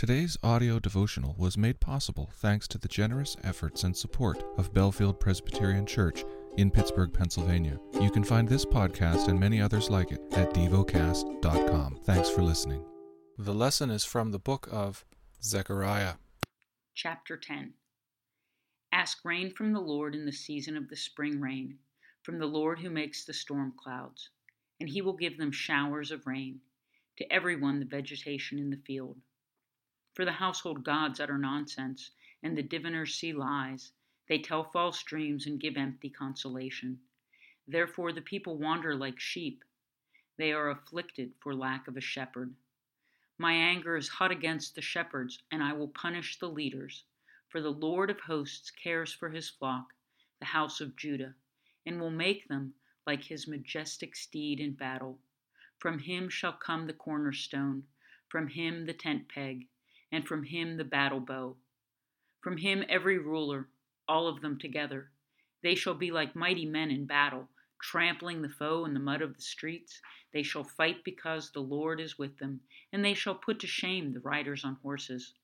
Today's audio devotional was made possible thanks to the generous efforts and support of Bellefield Presbyterian Church in Pittsburgh, Pennsylvania. You can find this podcast and many others like it at devocast.com. Thanks for listening. The lesson is from the book of Zechariah. Chapter 10 Ask rain from the Lord in the season of the spring rain, from the Lord who makes the storm clouds, and he will give them showers of rain, to everyone the vegetation in the field. For the household gods utter nonsense, and the diviners see lies. They tell false dreams and give empty consolation. Therefore the people wander like sheep. They are afflicted for lack of a shepherd. My anger is hot against the shepherds, and I will punish the leaders. For the Lord of hosts cares for his flock, the house of Judah, and will make them like his majestic steed in battle. From him shall come the cornerstone, from him the tent peg and from him the battle bow. From him every ruler, all of them together. They shall be like mighty men in battle, trampling the foe in the mud of the streets. They shall fight because the Lord is with them, and they shall put to shame the riders on horses.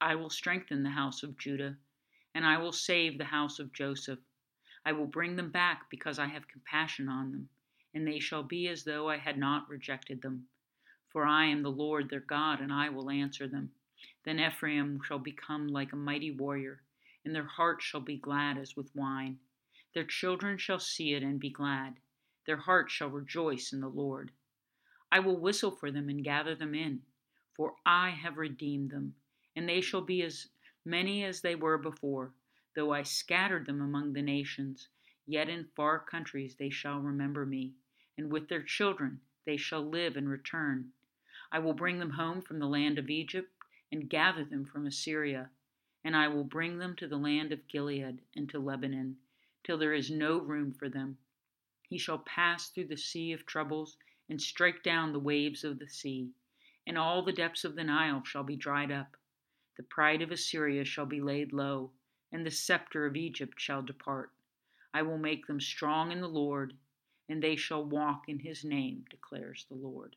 I will strengthen the house of Judah, and I will save the house of Joseph. I will bring them back because I have compassion on them, and they shall be as though I had not rejected them. For I am the Lord their God, and I will answer them. Then Ephraim shall become like a mighty warrior, and their heart shall be glad as with wine. Their children shall see it and be glad. Their heart shall rejoice in the Lord. I will whistle for them and gather them in, for I have redeemed them, and they shall be as many as they were before. Though I scattered them among the nations, yet in far countries they shall remember me, and with their children they shall live and return. I will bring them home from the land of Egypt and gather them from Assyria, and I will bring them to the land of Gilead and to Lebanon, till there is no room for them. He shall pass through the sea of troubles and strike down the waves of the sea, and all the depths of the Nile shall be dried up. The pride of Assyria shall be laid low, and the scepter of Egypt shall depart. I will make them strong in the Lord, and they shall walk in his name, declares the Lord.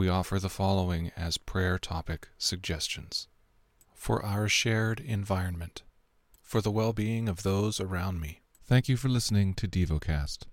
we offer the following as prayer topic suggestions for our shared environment, for the well being of those around me. Thank you for listening to DevoCast.